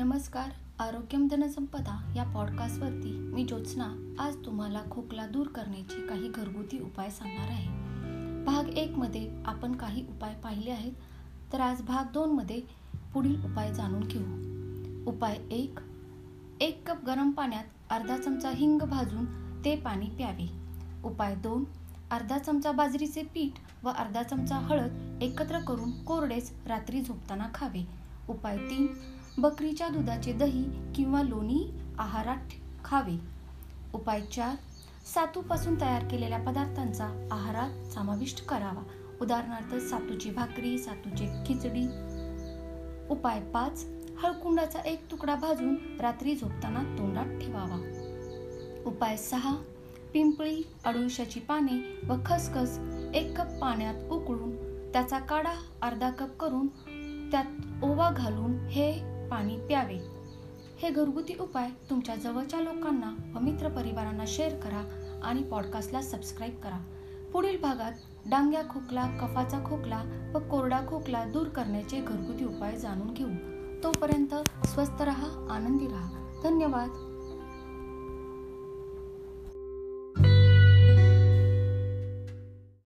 नमस्कार आरोग्यम धनसंपदा या पॉडकास्टवरती मी ज्योत्स्ना. आज तुम्हाला खोकला दूर करण्याची काही घरगुती उपाय सांगणार आहे. भाग एकमध्ये आपण काही उपाय पाहिले आहेत. तर आज भाग दोनमध्ये पुढील उपाय जाणून घेऊ. उपाय एक एक कप गरम पाण्यात अर्धा चमचा हिंग भाजून ते पाणी प्यावे. उपाय दोन अर्धा चमचा बाजरीचे पीठ व अर्धा चमचा हळद एकत्र करून कोरडेच रात्री झोपताना खावे. उपाय तीन बकरीच्या दुधाचे दही किंवा लोणी आहारात खावे. उपाय चार सातूपासून तयार केलेल्या पदार्थांचा आहारात समाविष्ट करावा. उदाहरणार्थ सातूची भाकरी सातूची खिचडी. उपाय पाच हळकुंडाचा एक तुकडा भाजून रात्री झोपताना तोंडात ठेवावा. उपाय सहा पिंपळी अडुळशाची पाने व खसखस एक कप पाण्यात उकळून त्याचा काढा अर्धा कप करून त्यात ओवा घालून हे पाणी प्यावे. हे घरगुती उपाय तुमच्या जवळच्या लोकांना व मित्र परिवारांना शेअर करा आणि पॉडकास्टला सबस्क्राईब करा. पुढील भागात डांग्या खोकला कफाचा खोकला व कोरडा खोकला दूर करण्याचे घरगुती उपाय जाणून घेऊ. तोपर्यंत स्वस्थ रहा आनंदी रहा. धन्यवाद.